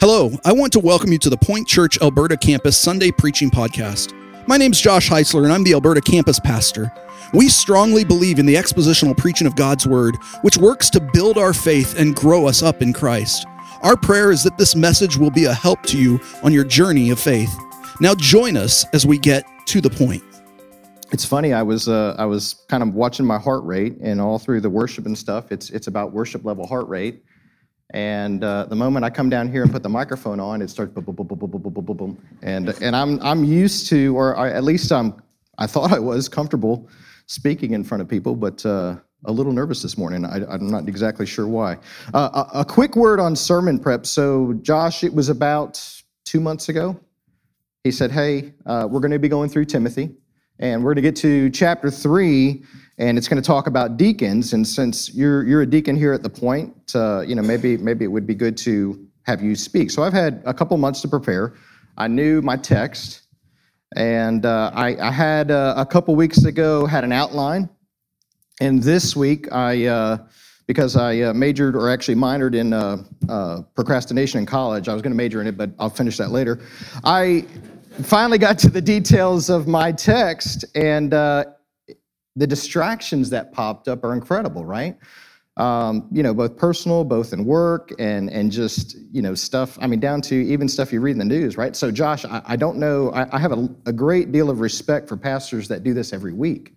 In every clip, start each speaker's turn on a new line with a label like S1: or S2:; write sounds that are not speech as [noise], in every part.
S1: Hello, I want to welcome you to the Point Church Alberta campus Sunday preaching podcast. My name's Josh Heisler, and I'm the Alberta campus pastor. We strongly believe in the expositional preaching of God's Word, which works to build our faith and grow us up in Christ. Our prayer is that this message will be a help to you on your journey of faith. Now, join us as we get to the point.
S2: It's funny. I was uh, I was kind of watching my heart rate, and all through the worship and stuff, it's it's about worship level heart rate. And uh, the moment I come down here and put the microphone on, it starts boom, boom, boom, boom, boom, boom, boom, boom, boom. And and I'm I'm used to, or at least I'm I thought I was comfortable speaking in front of people, but uh, a little nervous this morning. I, am not exactly sure why. Uh, a, a, quick word on sermon prep. So Josh, it was about two months ago. He said, "Hey, uh, we're going to be going through Timothy, and we're going to get to chapter three." And it's going to talk about deacons. And since you're you're a deacon here at the Point, uh, you know maybe maybe it would be good to have you speak. So I've had a couple months to prepare. I knew my text, and uh, I, I, had uh, a couple weeks ago had an outline, and this week I. Uh, because I uh, majored or actually minored in uh, procrastination in college. I was going to major in it, but I'll finish that later. I finally got to the details of my text, and the distractions that popped up are incredible, right? Um, you know, both personal, both in work, and and just you know stuff. I mean, down to even stuff you read in the news, right? So, Josh, I, I don't know. I, I have a, a, great deal of respect for pastors that do this every week,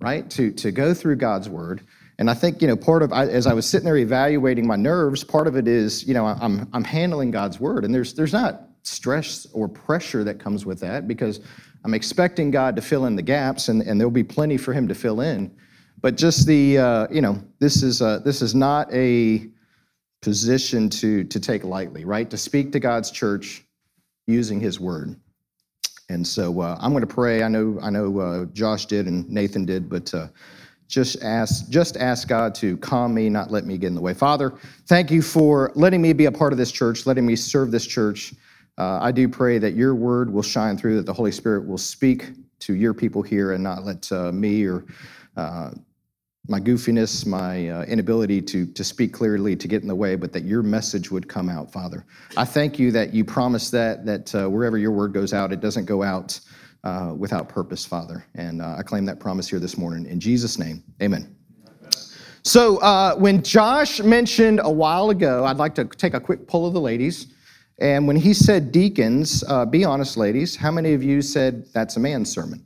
S2: right? To to go through God's word, and I think you know part of as I was sitting there evaluating my nerves, part of it is you know I'm I'm handling God's word, and there's there's not stress or pressure that comes with that because I'm expecting God to fill in the gaps, and, and there'll be plenty for Him to fill in. But just the, uh, you know, this is, uh, this is not a position to, to take lightly, right? To speak to God's church using His word. And so uh, I'm going to pray. I know, I know uh, Josh did and Nathan did, but uh, just ask, just ask God to calm me, not let me get in the way. Father, thank you for letting me be a part of this church, letting me serve this church. Uh, I do pray that your word will shine through, that the Holy Spirit will speak to your people here and not let uh, me or uh, my goofiness, my uh, inability to, to speak clearly to get in the way, but that your message would come out, Father. I thank you that you promise that, that uh, wherever your word goes out, it doesn't go out uh, without purpose, Father. And I claim that promise here this morning. In Jesus' name, amen. So, when Josh mentioned a while ago, I'd like to take a quick poll of the ladies. And when he said deacons, uh, be honest, ladies, how many of you said that's a man's sermon?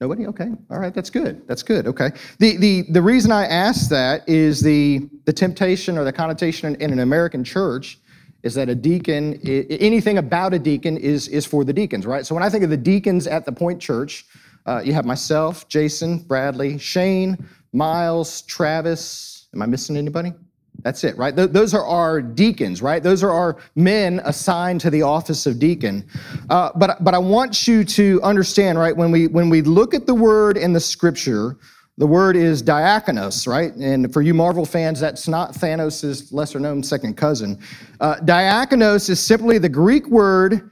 S2: Nobody? Okay. All right. That's good. That's good. Okay. The, the, the reason I ask that is the, the temptation or the connotation in, in an American church is that a deacon, anything about a deacon is, is for the deacons, right? So when I think of the deacons at the Point Church, uh, you have myself, Jason, Bradley, Shane, Miles, Travis. Am I missing anybody? That's it, right? Th- those are our deacons, right? Those are our men assigned to the office of deacon. Uh, but but I want you to understand, right? When we when we look at the word in the scripture, the word is diakonos, right? And for you Marvel fans, that's not Thanos' lesser known second cousin. Uh, diakonos is simply the Greek word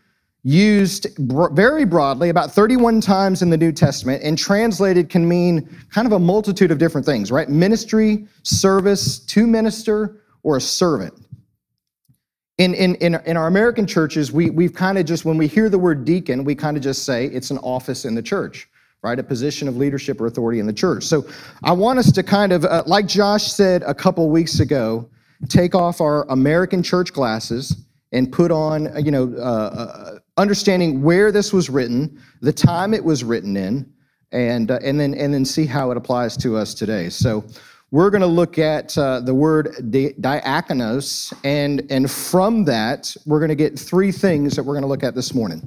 S2: used very broadly about 31 times in the New Testament and translated can mean kind of a multitude of different things, right? Ministry, service, to minister, or a servant. In, in, in, in our American churches, we, we've kind of just, when we hear the word deacon, we kind of just say it's an office in the church, right? A position of leadership or authority in the church. So I want us to kind of, uh, like Josh said a couple weeks ago, take off our American church glasses and put on, you know, uh, uh, understanding where this was written, the time it was written in, and uh, and then and then see how it applies to us today. So we're going to look at uh, the word di- diakonos, and and from that we're going to get three things that we're going to look at this morning.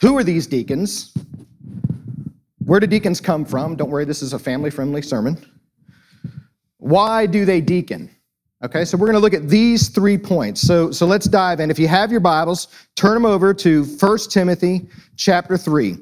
S2: Who are these deacons? Where do deacons come from? Don't worry, this is a family-friendly sermon. Why do they deacon? Okay, so we're going to look at these three points. So, so let's dive in. If you have your Bibles, turn them over to 1 Timothy chapter 3.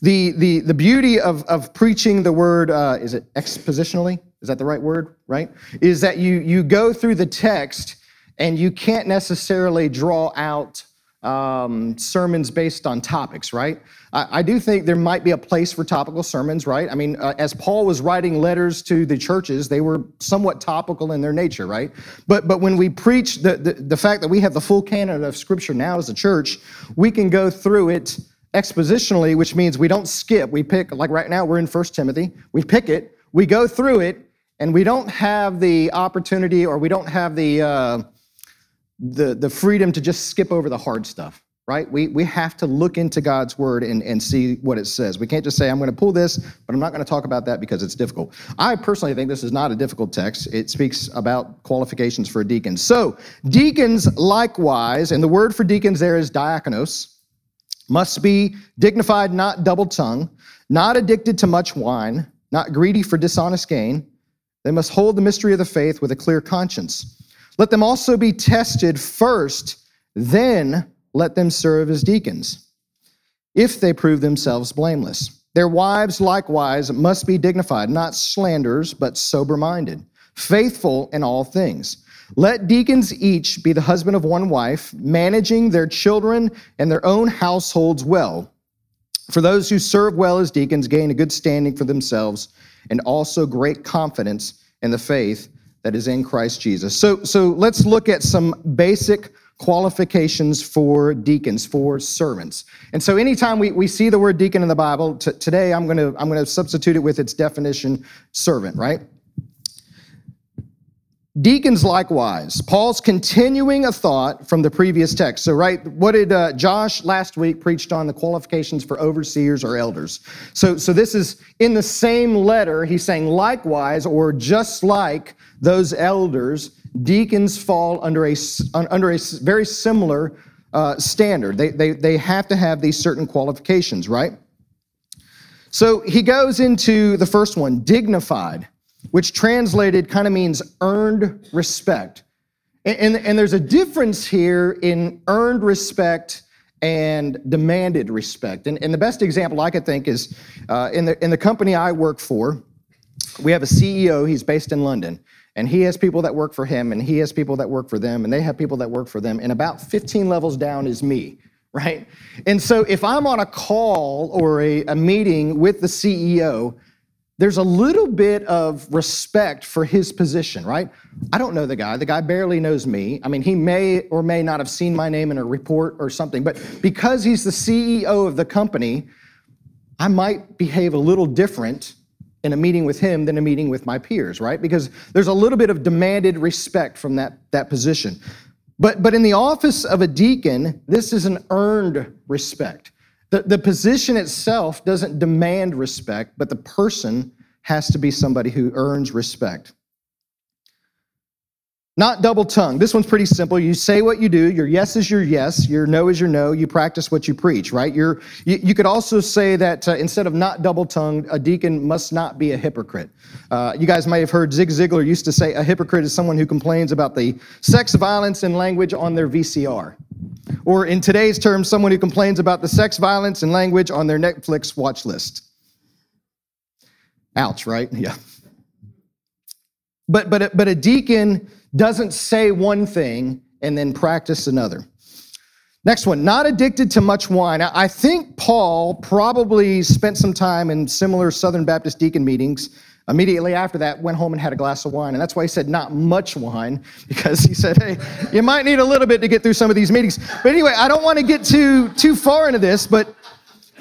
S2: The, the, the beauty of, of preaching the word, uh, is it expositionally? Is that the right word, right? Is that you, you go through the text and you can't necessarily draw out um, sermons based on topics, right? I, I, do think there might be a place for topical sermons, right? I mean, uh, as Paul was writing letters to the churches, they were somewhat topical in their nature, right? But but when we preach the, the, the fact that we have the full canon of Scripture now as a church, we can go through it expositionally, which means we don't skip. We pick, like right now, we're in First Timothy. We pick it, we go through it, and we don't have the opportunity or we don't have the uh, the, the freedom to just skip over the hard stuff, right? We, we have to look into God's word and, and see what it says. We can't just say, I'm going to pull this, but I'm not going to talk about that because it's difficult. I personally think this is not a difficult text. It speaks about qualifications for a deacon. So, deacons likewise, and the word for deacons there is diakonos, must be dignified, not double tongued, not addicted to much wine, not greedy for dishonest gain. They must hold the mystery of the faith with a clear conscience. Let them also be tested first, then let them serve as deacons, if they prove themselves blameless. Their wives likewise must be dignified, not slanderers, but sober minded, faithful in all things. Let deacons each be the husband of one wife, managing their children and their own households well. For those who serve well as deacons gain a good standing for themselves and also great confidence in the faith that is in Christ Jesus. So, so let's look at some basic qualifications for deacons, for servants. And so anytime we, we see the word deacon in the Bible, t- today I'm going to I'm going to substitute it with its definition servant, right? Deacons, likewise, Paul's continuing a thought from the previous text. So, right, what did uh, Josh last week preached on the qualifications for overseers or elders? So, so this is in the same letter. He's saying, likewise, or just like those elders, deacons fall under a under a very similar uh, standard. They, they they have to have these certain qualifications, right? So he goes into the first one, dignified which translated kind of means earned respect. And, and, and, there's a difference here in earned respect and demanded respect. And, and the best example I could think is uh, in, the, in the company I work for, we have a CEO, he's based in London. And he has people that work for him, and he has people that work for them, and they have people that work for them. And about 15 levels down is me, [laughs] right? And so if I'm on a call or a, a meeting with the CEO, there's a little bit of respect for his position, right? I don't know the guy. The guy barely knows me. I mean, he may or may not have seen my name in a report or something, but because he's the CEO of the company, I might behave a little different in a meeting with him than a meeting with my peers, right? Because there's a little bit of demanded respect from that, that position. But, but in the office of a deacon, this is an earned respect. The, the position itself doesn't demand respect, but the person has to be somebody who earns respect. Not double tongued. This one's pretty simple. You say what you do. Your yes is your yes. Your no is your no. You practice what you preach, right? You're, you, you could also say that uh, instead of not double tongued, a deacon must not be a hypocrite. Uh, you guys may have heard Zig Ziglar used to say a hypocrite is someone who complains about the sex, violence, and language on their VCR. Or in today's terms, someone who complains about the sex, violence, and language on their Netflix watch list. Ouch, right? [laughs] Yeah. But, but, but a deacon doesn't say one thing and then practice another. Next one, not addicted to much wine. I think Paul probably spent some time in similar Southern Baptist deacon meetings. Immediately after that, went home and had a glass of wine. And that's why he said not much wine, [laughs] because he said, hey, you might need a little bit to get through some of these meetings. But anyway, I don't want to get too, too far into this, but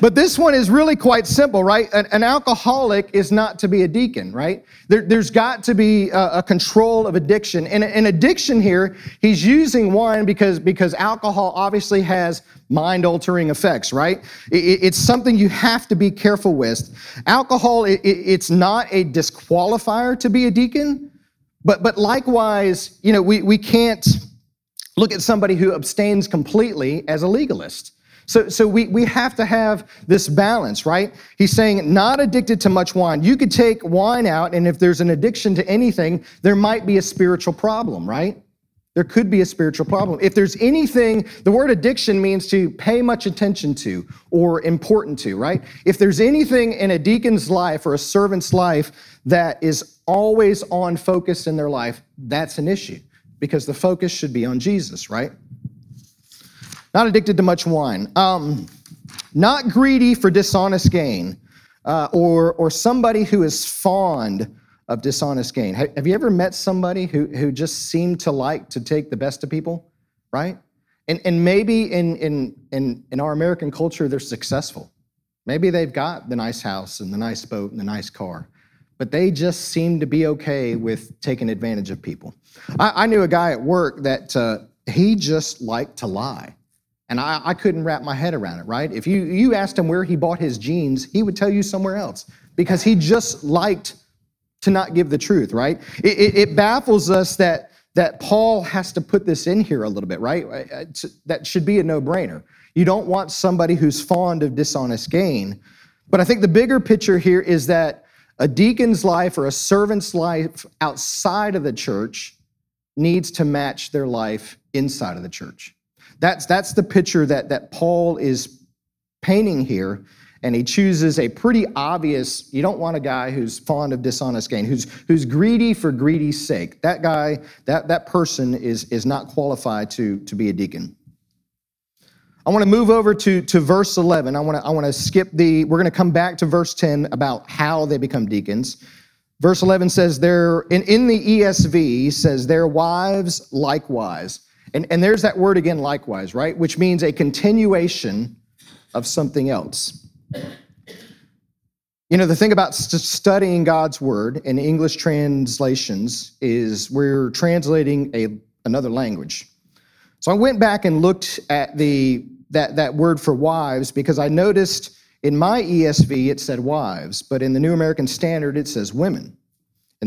S2: but this one is really quite simple, right? An, an alcoholic is not to be a deacon, right? There, has got to be a, a, control of addiction. And an addiction here, he's using wine because, because alcohol obviously has mind altering effects, right? It, it's something you have to be careful with. Alcohol, it, it's not a disqualifier to be a deacon, but, but likewise, you know, we, we can't look at somebody who abstains completely as a legalist. So, so we, we have to have this balance, right? He's saying not addicted to much wine. You could take wine out, and if there's an addiction to anything, there might be a spiritual problem, right? There could be a spiritual problem. If there's anything, the word addiction means to pay much attention to or important to, right? If there's anything in a deacon's life or a servant's life that is always on focus in their life, that's an issue because the focus should be on Jesus, right? Not addicted to much wine. Um, not greedy for dishonest gain, uh, or, or somebody who is fond of dishonest gain. Have you ever met somebody who, who just seemed to like to take the best of people, right? And, and maybe in, in, in, in our American culture, they're successful. Maybe they've got the nice house and the nice boat and the nice car, but they just seem to be okay with taking advantage of people. I, I knew a guy at work that uh, he just liked to lie. And I, I couldn't wrap my head around it, right? If you, you asked him where he bought his jeans, he would tell you somewhere else because he just liked to not give the truth, right? It, it, it baffles us that, that Paul has to put this in here a little bit, right? Uh, uh, it's, that should be a no brainer. You don't want somebody who's fond of dishonest gain. But I think the bigger picture here is that a deacon's life or a servant's life outside of the church needs to match their life inside of the church. That's, that's the picture that, that Paul is painting here. And he chooses a pretty obvious, you don't want a guy who's fond of dishonest gain, who's, who's greedy for greedy's sake. That guy, that, that person is, is not qualified to, to be a deacon. I want to move over to, to verse 11. I want to, I want to skip the, we're going to come back to verse 10 about how they become deacons. Verse 11 says, "Their in, in the ESV says, their wives likewise. And, and there's that word again, likewise, right? Which means a continuation of something else. You know, the thing about st- studying God's word in English translations is we're translating a, another language. So I went back and looked at the that, that word for wives because I noticed in my ESV it said wives, but in the New American Standard it says women.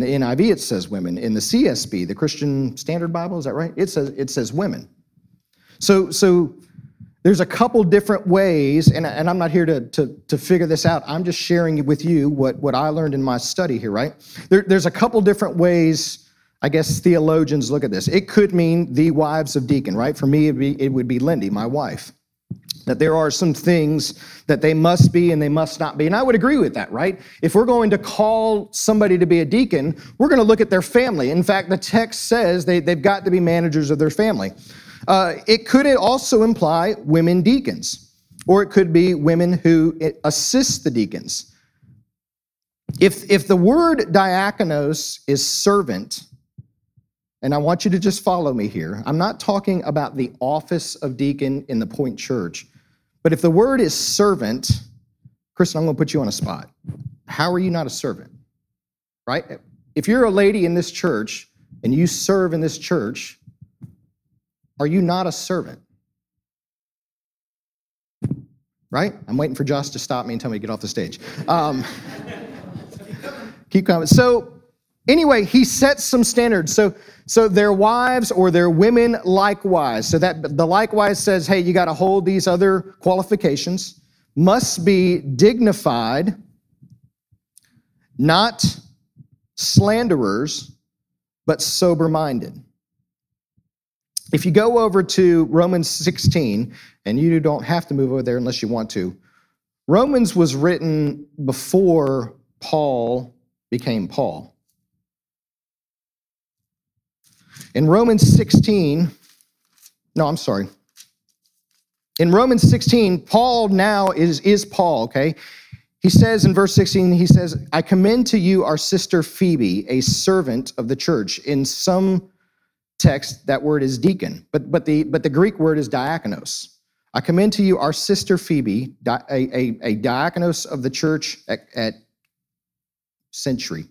S2: In the NIV it says women. In the CSB, the Christian Standard Bible, is that right? It says it says women. So so there's a couple different ways, and, and I'm not here to, to, to figure this out. I'm just sharing with you what, what I learned in my study here, right? There, there's a couple different ways, I guess, theologians look at this. It could mean the wives of deacon, right? For me, it be, it would be Lindy, my wife that there are some things that they must be and they must not be. And I would agree with that, right? If we're going to call somebody to be a deacon, we're going to look at their family. In fact, the text says they, they've got to be managers of their family. Uh, it could also imply women deacons, or it could be women who assist the deacons. If, if the word diakonos is servant, and I want you to just follow me here. I'm not talking about the office of deacon in the Point Church. But if the word is servant, Kristen, I'm going to put you on a spot. How are you not a servant? Right? If you're a lady in this church and you serve in this church, are you not a servant? Right? I'm waiting for Josh to stop me and tell me to get off the stage. Um, [laughs] keep coming. So, anyway, he sets some standards. So, so their wives or their women likewise. So that the likewise says, hey, you got to hold these other qualifications, must be dignified, not slanderers, but sober minded. If you go over to Romans 16, and you don't have to move over there unless you want to, Romans was written before Paul became Paul. In Romans 16, no, I'm sorry. In Romans 16, Paul now is, is Paul, okay? He says in verse 16, he says, I commend to you our sister Phoebe, a servant of the church. In some text, that word is deacon, but, but, the, but the Greek word is diakonos. I commend to you our sister Phoebe, a, a, a diakonos of the church at, at Cenchreae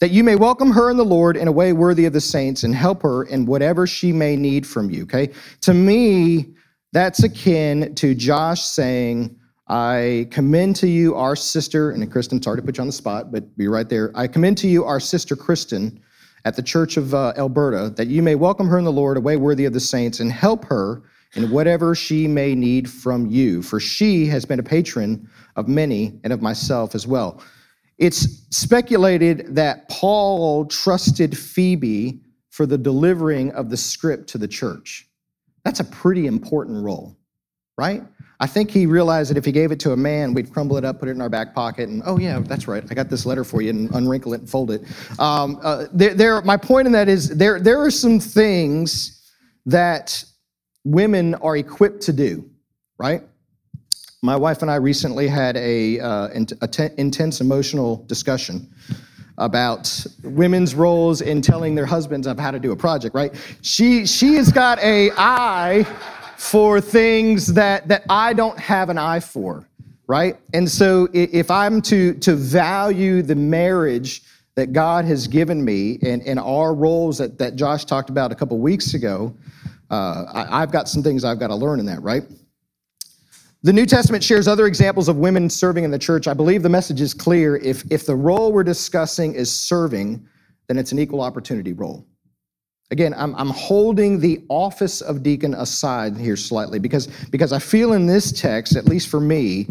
S2: that you may welcome her in the Lord in a way worthy of the saints and help her in whatever she may need from you. Okay. To me, that's akin to Josh saying, I commend to you our sister, and Kristen, sorry to put you on the spot, but be right there. I commend to you our sister Kristen at the Church of uh, Alberta, that you may welcome her in the Lord, a way worthy of the saints, and help her in whatever she may need from you. For she has been a patron of many and of myself as well. It's speculated that Paul trusted Phoebe for the delivering of the script to the church. That's a pretty important role, right? I think he realized that if he gave it to a man, we'd crumble it up, put it in our back pocket, and oh yeah, that's right, I got this letter for you, and unwrinkle it and fold it. Um, uh, there, there, my point in that is there, there are some things that women are equipped to do, right? My wife and I recently had a, uh, intense emotional discussion about women's roles in telling their husbands of how to do a project, right? She she has got a eye for things that that I don't have an eye for, right? And so if I'm to to value the marriage that God has given me and, and our roles that, that Josh talked about a couple weeks ago, uh, I, I've got some things I've got to learn in that, right? The New Testament shares other examples of women serving in the church. I believe the message is clear. If, if the role we're discussing is serving, then it's an equal opportunity role. Again, I'm, I'm holding the office of deacon aside here slightly because, because I feel in this text, at least for me,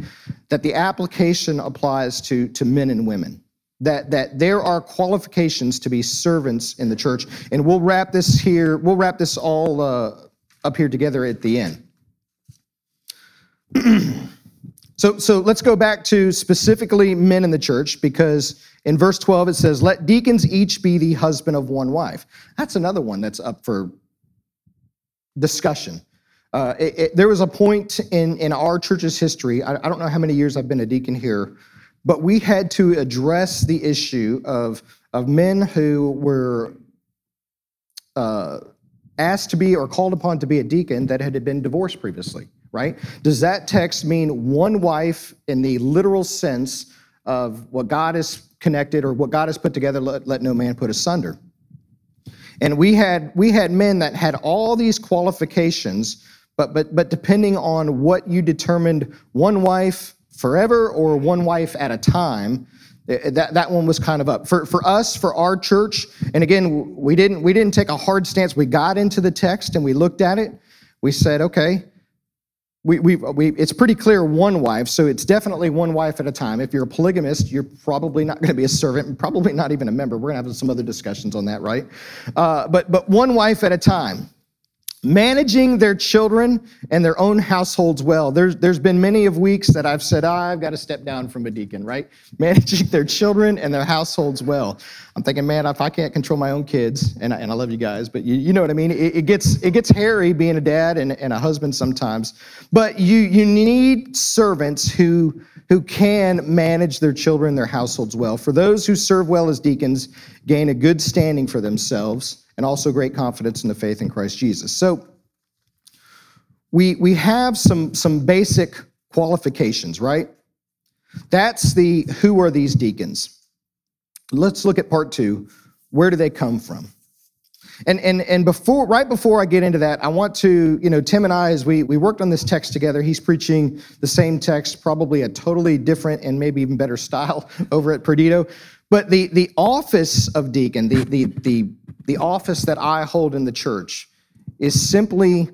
S2: that the application applies to, to men and women. That, that there are qualifications to be servants in the church. And we'll wrap this here, we'll wrap this all uh, up here together at the end. [clears throat] so, so let's go back to specifically men in the church because in verse 12 it says, Let deacons each be the husband of one wife. That's another one that's up for discussion. Uh, it, it, there was a point in, in our church's history, I, I don't know how many years I've been a deacon here, but we had to address the issue of, of men who were uh, asked to be or called upon to be a deacon that had been divorced previously right? Does that text mean one wife in the literal sense of what God has connected or what God has put together, let, let no man put asunder? And we had we had men that had all these qualifications, but but but depending on what you determined one wife forever or one wife at a time, eh, that, that one was kind of up for, for us for our church and again we didn't we didn't take a hard stance we got into the text and we looked at it we said okay we, we, we, it's pretty clear one wife, so it's definitely one wife at a time. If you're a polygamist, you're probably not going to be a servant, and probably not even a member. We're going to have some other discussions on that, right? Uh, but, but one wife at a time managing their children and their own households well. There's, there's been many of weeks that I've said, oh, I've got to step down from a deacon, right? [laughs] Managing their children and their households well. I'm thinking, man, if I can't control my own kids, and I, and I love you guys, but you, you know what I mean? It, it, gets, it gets hairy being a dad and, and a husband sometimes. But you, you need servants who, who can manage their children, their households well. For those who serve well as deacons, gain a good standing for themselves and also great confidence in the faith in Christ Jesus. So we, we have some, some basic qualifications, right? That's the who are these deacons? Let's look at part two. Where do they come from? And and and before right before I get into that, I want to, you know, Tim and I, as we we worked on this text together, he's preaching the same text, probably a totally different and maybe even better [laughs] style over at Perdido. But the the office of deacon, the the the the office that I hold in the church is simply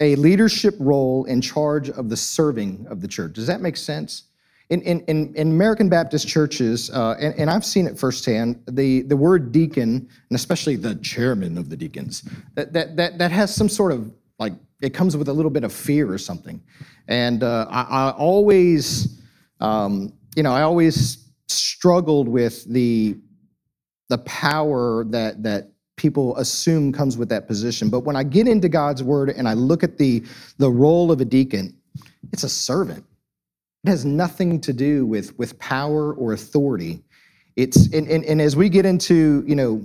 S2: a leadership role in charge of the serving of the church. Does that make sense? In, in, in, in American Baptist churches, uh, and, and I've seen it firsthand, the, the word deacon, and especially the chairman of the deacons, that, that, that, that has some sort of like, it comes with a little bit of fear or something. And uh, I, I, always, um, you know, I always struggled with the, the power that, that people assume comes with that position. But when I get into God's word and I look at the, the role of a deacon, it's a servant. It has nothing to do with, with power or authority. It's and, and, and as we get into, you know,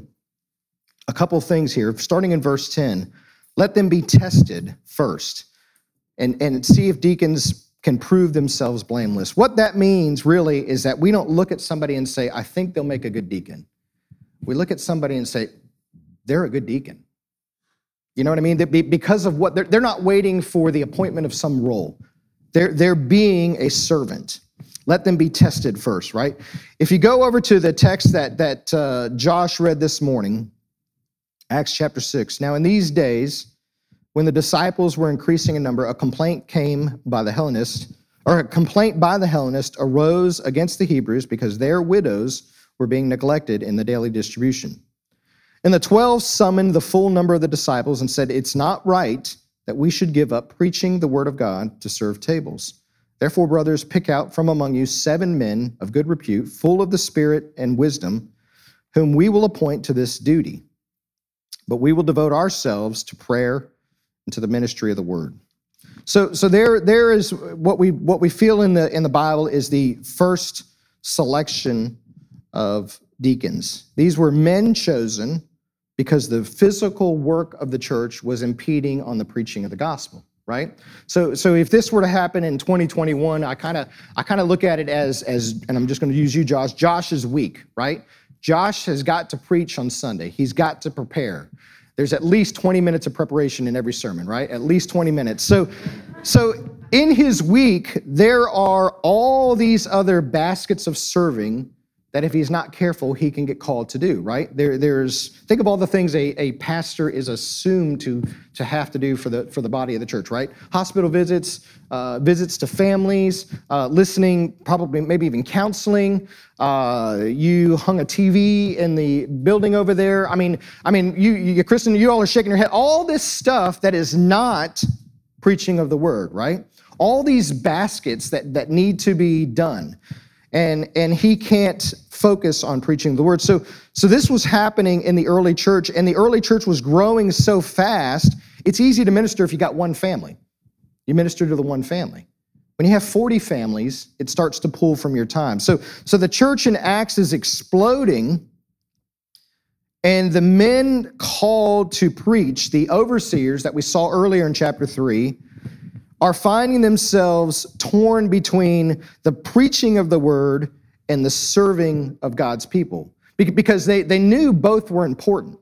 S2: a couple things here, starting in verse 10, let them be tested first and, and see if deacons can prove themselves blameless. What that means really is that we don't look at somebody and say, I think they'll make a good deacon. We look at somebody and say, they're a good deacon. You know what I mean? Because of what they're, they're not waiting for the appointment of some role. They're, they're being a servant. Let them be tested first, right? If you go over to the text that, that uh, Josh read this morning, Acts chapter 6. Now, in these days, when the disciples were increasing in number, a complaint came by the Hellenists, or a complaint by the Hellenists arose against the Hebrews because their widows were being neglected in the daily distribution. And the 12 summoned the full number of the disciples and said, It's not right that we should give up preaching the word of God to serve tables. Therefore, brothers, pick out from among you seven men of good repute, full of the Spirit and wisdom, whom we will appoint to this duty. But we will devote ourselves to prayer into the ministry of the word. So, so there, there is what we what we feel in the in the Bible is the first selection of deacons. These were men chosen because the physical work of the church was impeding on the preaching of the gospel right so so if this were to happen in 2021 i kind of i kind of look at it as as and i'm just going to use you josh josh is weak right josh has got to preach on sunday he's got to prepare there's at least 20 minutes of preparation in every sermon right? At least 20 minutes. So so in his week there are all these other baskets of serving that if he's not careful, he can get called to do, right? There, there's think of all the things a, a pastor is assumed to, to have to do for the for the body of the church, right? Hospital visits, uh, visits to families, uh, listening, probably maybe even counseling. Uh, you hung a TV in the building over there. I mean, I mean, you, you Kristen, you all are shaking your head. All this stuff that is not preaching of the word, right? All these baskets that that need to be done and and he can't focus on preaching the word. So so this was happening in the early church and the early church was growing so fast it's easy to minister if you got one family. You minister to the one family. When you have 40 families it starts to pull from your time. So so the church in acts is exploding and the men called to preach the overseers that we saw earlier in chapter 3 are finding themselves torn between the preaching of the word and the serving of God's people because they, they knew both were important,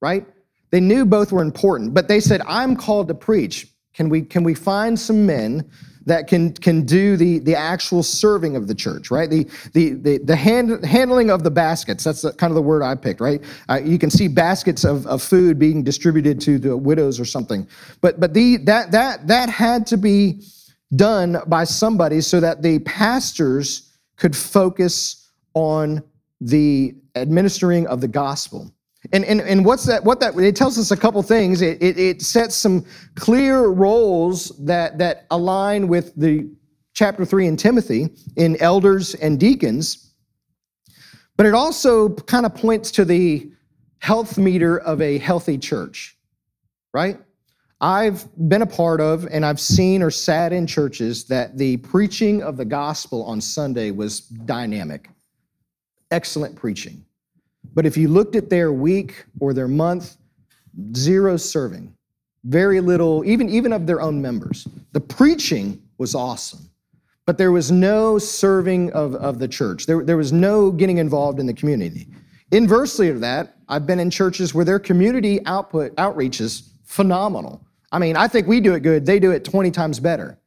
S2: right? They knew both were important, but they said, I'm called to preach. Can we, can we find some men that can can do the the actual serving of the church, right? The the the, the hand, handling of the baskets. That's the, kind of the word I picked, right? Uh, you can see baskets of, of food being distributed to the widows or something, but but the that that that had to be done by somebody so that the pastors could focus on the administering of the gospel. And, and, and what's that? What that it tells us a couple things. It, it, it sets some clear roles that that align with the chapter three in Timothy in elders and deacons. But it also kind of points to the health meter of a healthy church, right? I've been a part of and I've seen or sat in churches that the preaching of the gospel on Sunday was dynamic. Excellent preaching. But if you looked at their week or their month, zero serving, very little, even, even of their own members. The preaching was awesome, but there was no serving of, of the church. There, there was no getting involved in the community. Inversely to that, I've been in churches where their community output outreach is phenomenal. I mean, I think we do it good, they do it 20 times better.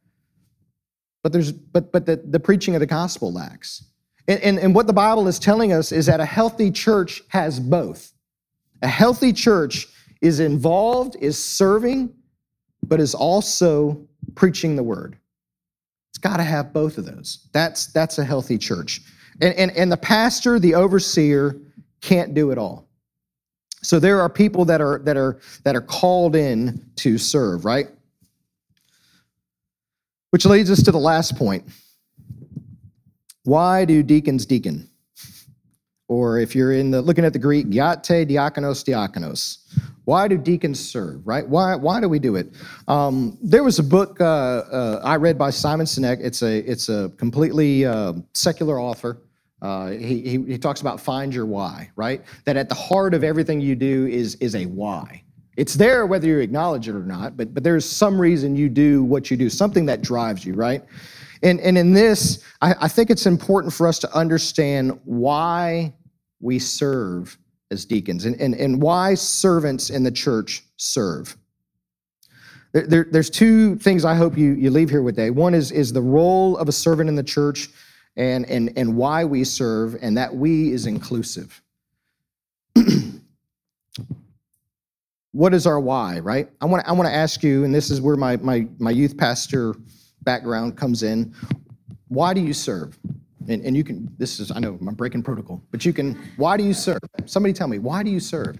S2: But there's but but the, the preaching of the gospel lacks. And, and, and what the Bible is telling us is that a healthy church has both. A healthy church is involved, is serving, but is also preaching the word. It's got to have both of those. That's, that's a healthy church. And, and, and the pastor, the overseer, can't do it all. So there are people that are, that, are, that are called in to serve, right? Which leads us to the last point. Why do deacons deacon? Or if you're in the looking at the Greek, diate, diakonos, diakonos. Why do deacons serve, right? Why, why do we do it? Um, there was a book uh, uh, I read by Simon Sinek. It's a, it's a completely uh, secular author. Uh, he, he, he talks about find your why, right? That at the heart of everything you do is, is a why. It's there whether you acknowledge it or not, but, but there's some reason you do what you do, something that drives you, right? And, and in this, I, I think it's important for us to understand why we serve as deacons and, and, and why servants in the church serve. There, there, there's two things I hope you, you leave here with today. One is, is the role of a servant in the church and, and, and why we serve, and that we is inclusive. [clears throat] what is our why, right? I want to I want to ask you, and this is where my, my, my youth pastor background comes in. Why do you serve? And, and you can, this is, I know I'm breaking protocol, but you can, why do you serve? Somebody tell me, why do you serve?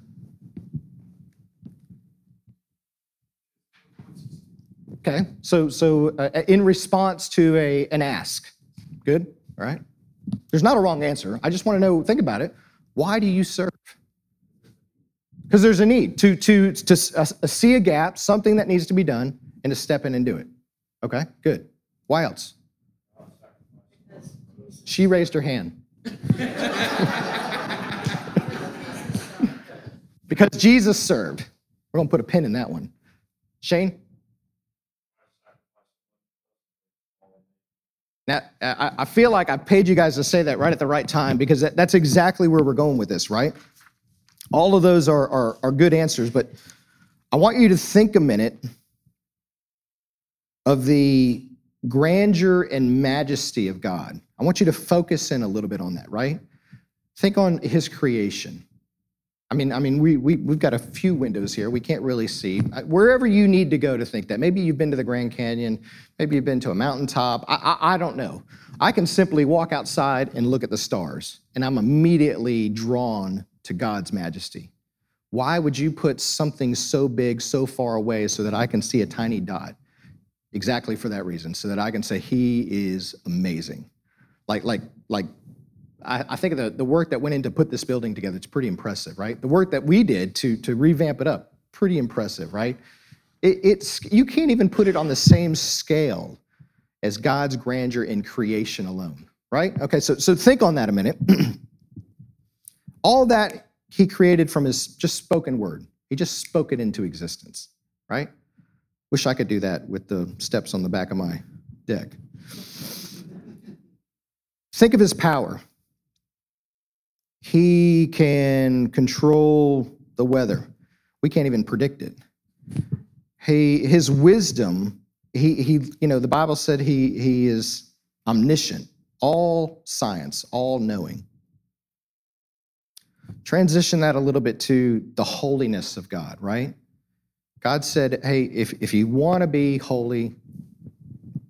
S2: Okay, so so uh, in response to a an ask, good, all right. There's not a wrong answer. I just want to know. Think about it. Why do you serve? Because there's a need to, to, to uh, see a gap, something that needs to be done, and to step in and do it. Okay, good. Why else? She raised her hand. [laughs] because Jesus served. We're going to put a pin in that one. Shane? Now, I feel like I paid you guys to say that right at the right time because that's exactly where we're going with this, right? All of those are, are, are good answers, but I want you to think a minute of the grandeur and majesty of God. I want you to focus in a little bit on that, right? Think on his creation. I mean, I mean, we, we, we've got a few windows here. We can't really see. Wherever you need to go to think that. Maybe you've been to the Grand Canyon. Maybe you've been to a mountaintop. I, I, I don't know. I can simply walk outside and look at the stars, and I'm immediately drawn to God's majesty. Why would you put something so big so far away so that I can see a tiny dot? Exactly for that reason, so that I can say, He is amazing. Like, like, like I, I think the, the work that went into put this building together, it's pretty impressive, right? The work that we did to, to revamp it up, pretty impressive, right? It, it's, you can't even put it on the same scale as God's grandeur in creation alone, right? Okay, so, so think on that a minute. [clears throat] All that he created from his just spoken word. He just spoke it into existence, right? Wish I could do that with the steps on the back of my deck. Think of his power. He can control the weather. We can't even predict it. He, his wisdom, he, he, you know, the Bible said he, he is omniscient, all science, all knowing. Transition that a little bit to the holiness of God, right? God said, hey, if, if you want to be holy,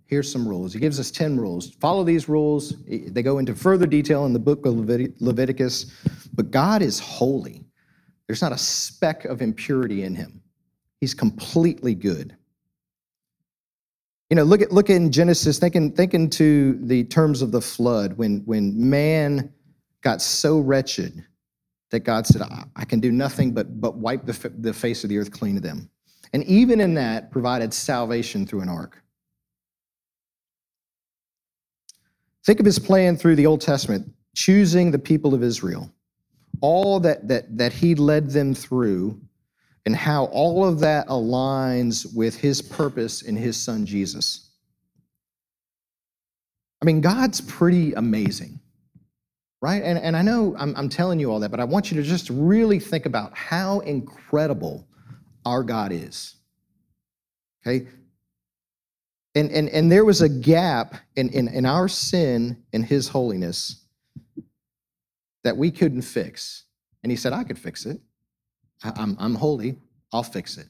S2: here's some rules. He gives us 10 rules. Follow these rules. They go into further detail in the book of Leviticus. But God is holy, there's not a speck of impurity in him. He's completely good. You know, look at look in Genesis, thinking thinking to the terms of the flood when when man got so wretched that God said, I, I can do nothing but but wipe the, the face of the earth clean of them. And even in that, provided salvation through an ark. Think of his plan through the Old Testament, choosing the people of Israel, all that, that, that he led them through, and how all of that aligns with his purpose in his son Jesus. I mean, God's pretty amazing, right? And, and I know I'm, I'm telling you all that, but I want you to just really think about how incredible our God is. Okay? And, and, and there was a gap in, in, in our sin and his holiness that we couldn't fix. And he said, I could fix it. I'm, I'm holy. I'll fix it.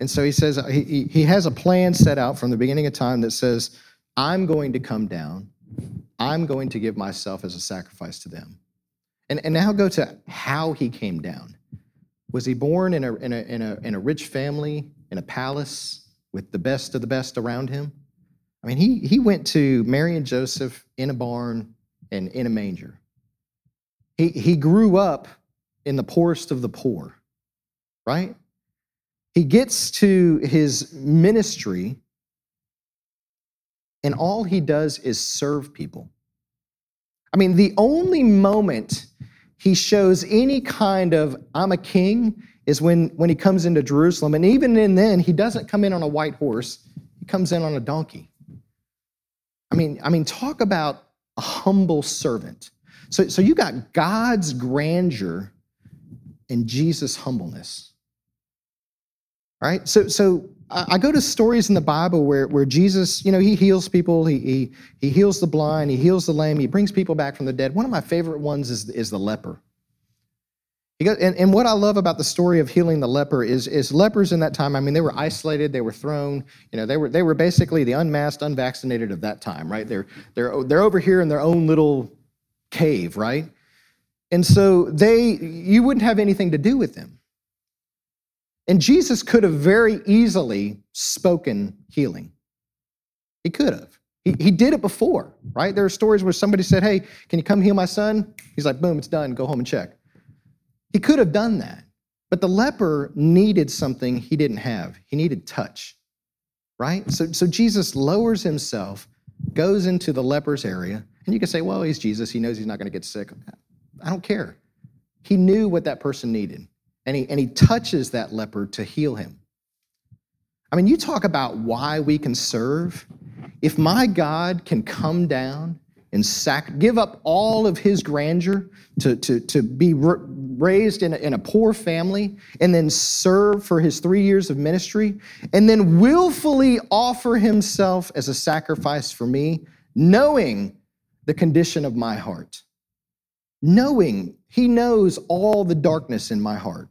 S2: And so he says, he, he has a plan set out from the beginning of time that says, I'm going to come down. I'm going to give myself as a sacrifice to them. And, and now go to how he came down. Was he born in a, in, a, in, a, in a rich family, in a palace? with the best of the best around him. I mean, he, he went to Mary and Joseph in a barn and in a manger. He, he grew up in the poorest of the poor, right? He gets to his ministry, and all he does is serve people. I mean, the only moment he shows any kind of, I'm a king, is when, when he comes into Jerusalem. And even in then, he doesn't come in on a white horse, he comes in on a donkey. I mean, I mean, talk about a humble servant. So, so you got God's grandeur and Jesus' humbleness. Right? So, so I go to stories in the Bible where, where Jesus, you know, he heals people, he, he, he heals the blind, he heals the lame, he brings people back from the dead. One of my favorite ones is, is the leper. And, and what I love about the story of healing the leper is, is lepers in that time, I mean, they were isolated, they were thrown, you know, they were, they were basically the unmasked, unvaccinated of that time, right? They're, they're, they're over here in their own little cave, right? And so they, you wouldn't have anything to do with them. And Jesus could have very easily spoken healing. He could have. He, he did it before, right? There are stories where somebody said, Hey, can you come heal my son? He's like, Boom, it's done. Go home and check. He could have done that. But the leper needed something he didn't have. He needed touch, right? So, so Jesus lowers himself, goes into the leper's area, and you can say, well, he's Jesus. He knows he's not going to get sick. I don't care. He knew what that person needed, and he, and he touches that leper to heal him. I mean, you talk about why we can serve. If my God can come down and sac- give up all of his grandeur to, to, to be raised in a, in a poor family and then serve for his three years of ministry and then willfully offer himself as a sacrifice for me, knowing the condition of my heart, knowing he knows all the darkness in my heart.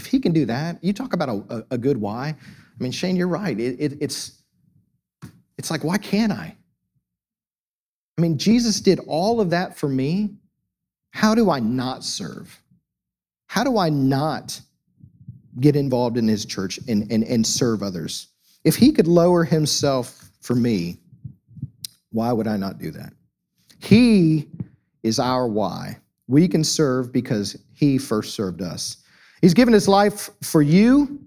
S2: If he can do that, you talk about a, a good why. I mean, Shane, you're right. It, it, it's, it's like, why can't I? I mean, Jesus did all of that for me. How do I not serve? How do I not get involved in his church and, and, and serve others? If he could lower himself for me, why would I not do that? He is our why. We can serve because he first served us. He's given his life for you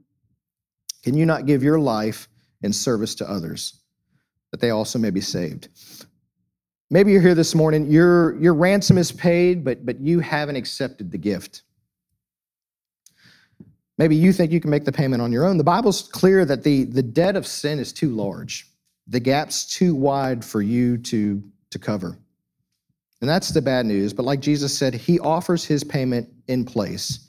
S2: can you not give your life in service to others that they also may be saved? Maybe you're here this morning, your, your ransom is paid, but, but you haven't accepted the gift. Maybe you think you can make the payment on your own. The Bible's clear that the, the debt of sin is too large, the gap's too wide for you to, to cover. And that's the bad news. But like Jesus said, he offers his payment in place.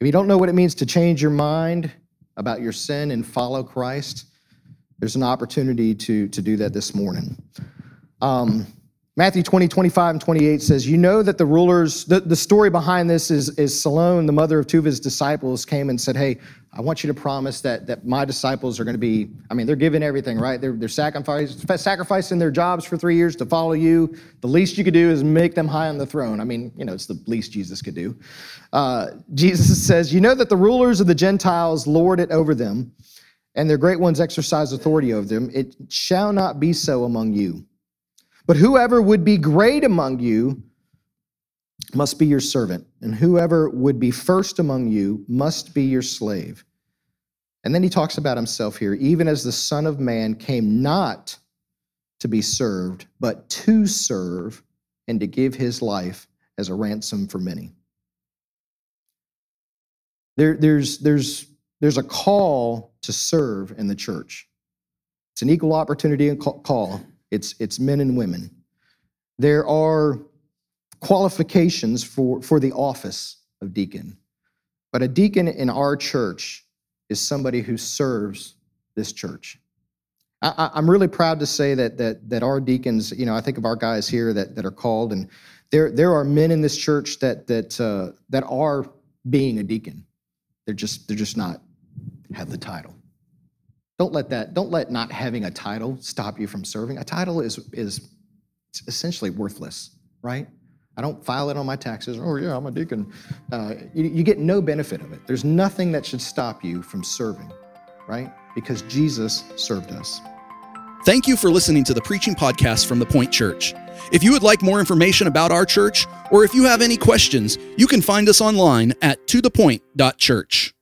S2: If you don't know what it means to change your mind, about your sin and follow Christ, there's an opportunity to, to do that this morning. Um, Matthew 20, 25, and 28 says, You know that the rulers, the, the story behind this is, is Salome, the mother of two of his disciples, came and said, Hey, I want you to promise that, that my disciples are going to be, I mean, they're giving everything, right? They're, they're sacrifice, sacrificing their jobs for three years to follow you. The least you could do is make them high on the throne. I mean, you know, it's the least Jesus could do. Uh, Jesus says, You know that the rulers of the Gentiles lord it over them, and their great ones exercise authority over them. It shall not be so among you. But whoever would be great among you must be your servant, and whoever would be first among you must be your slave. And then he talks about himself here, even as the Son of Man came not to be served, but to serve and to give his life as a ransom for many. There, there's, there's, there's a call to serve in the church. It's an equal opportunity and call. It's, it's men and women. There are qualifications for, for the office of deacon. But a deacon in our church is somebody who serves this church. I, am really proud to say that, that, that our deacons, you know, I think of our guys here that, that are called, and there, there are men in this church that, that, uh, that are being a deacon. They're just, they're just not have the title. Don't let that, don't let not having a title stop you from serving. A title is, is essentially worthless, right? I don't file it on my taxes. Oh, yeah, I'm a deacon. Uh, you, you get no benefit of it. There's nothing that should stop you from serving, right? Because Jesus served us.
S1: Thank you for listening to the preaching podcast from the Point Church. If you would like more information about our church, or if you have any questions, you can find us online at tothepoint.church.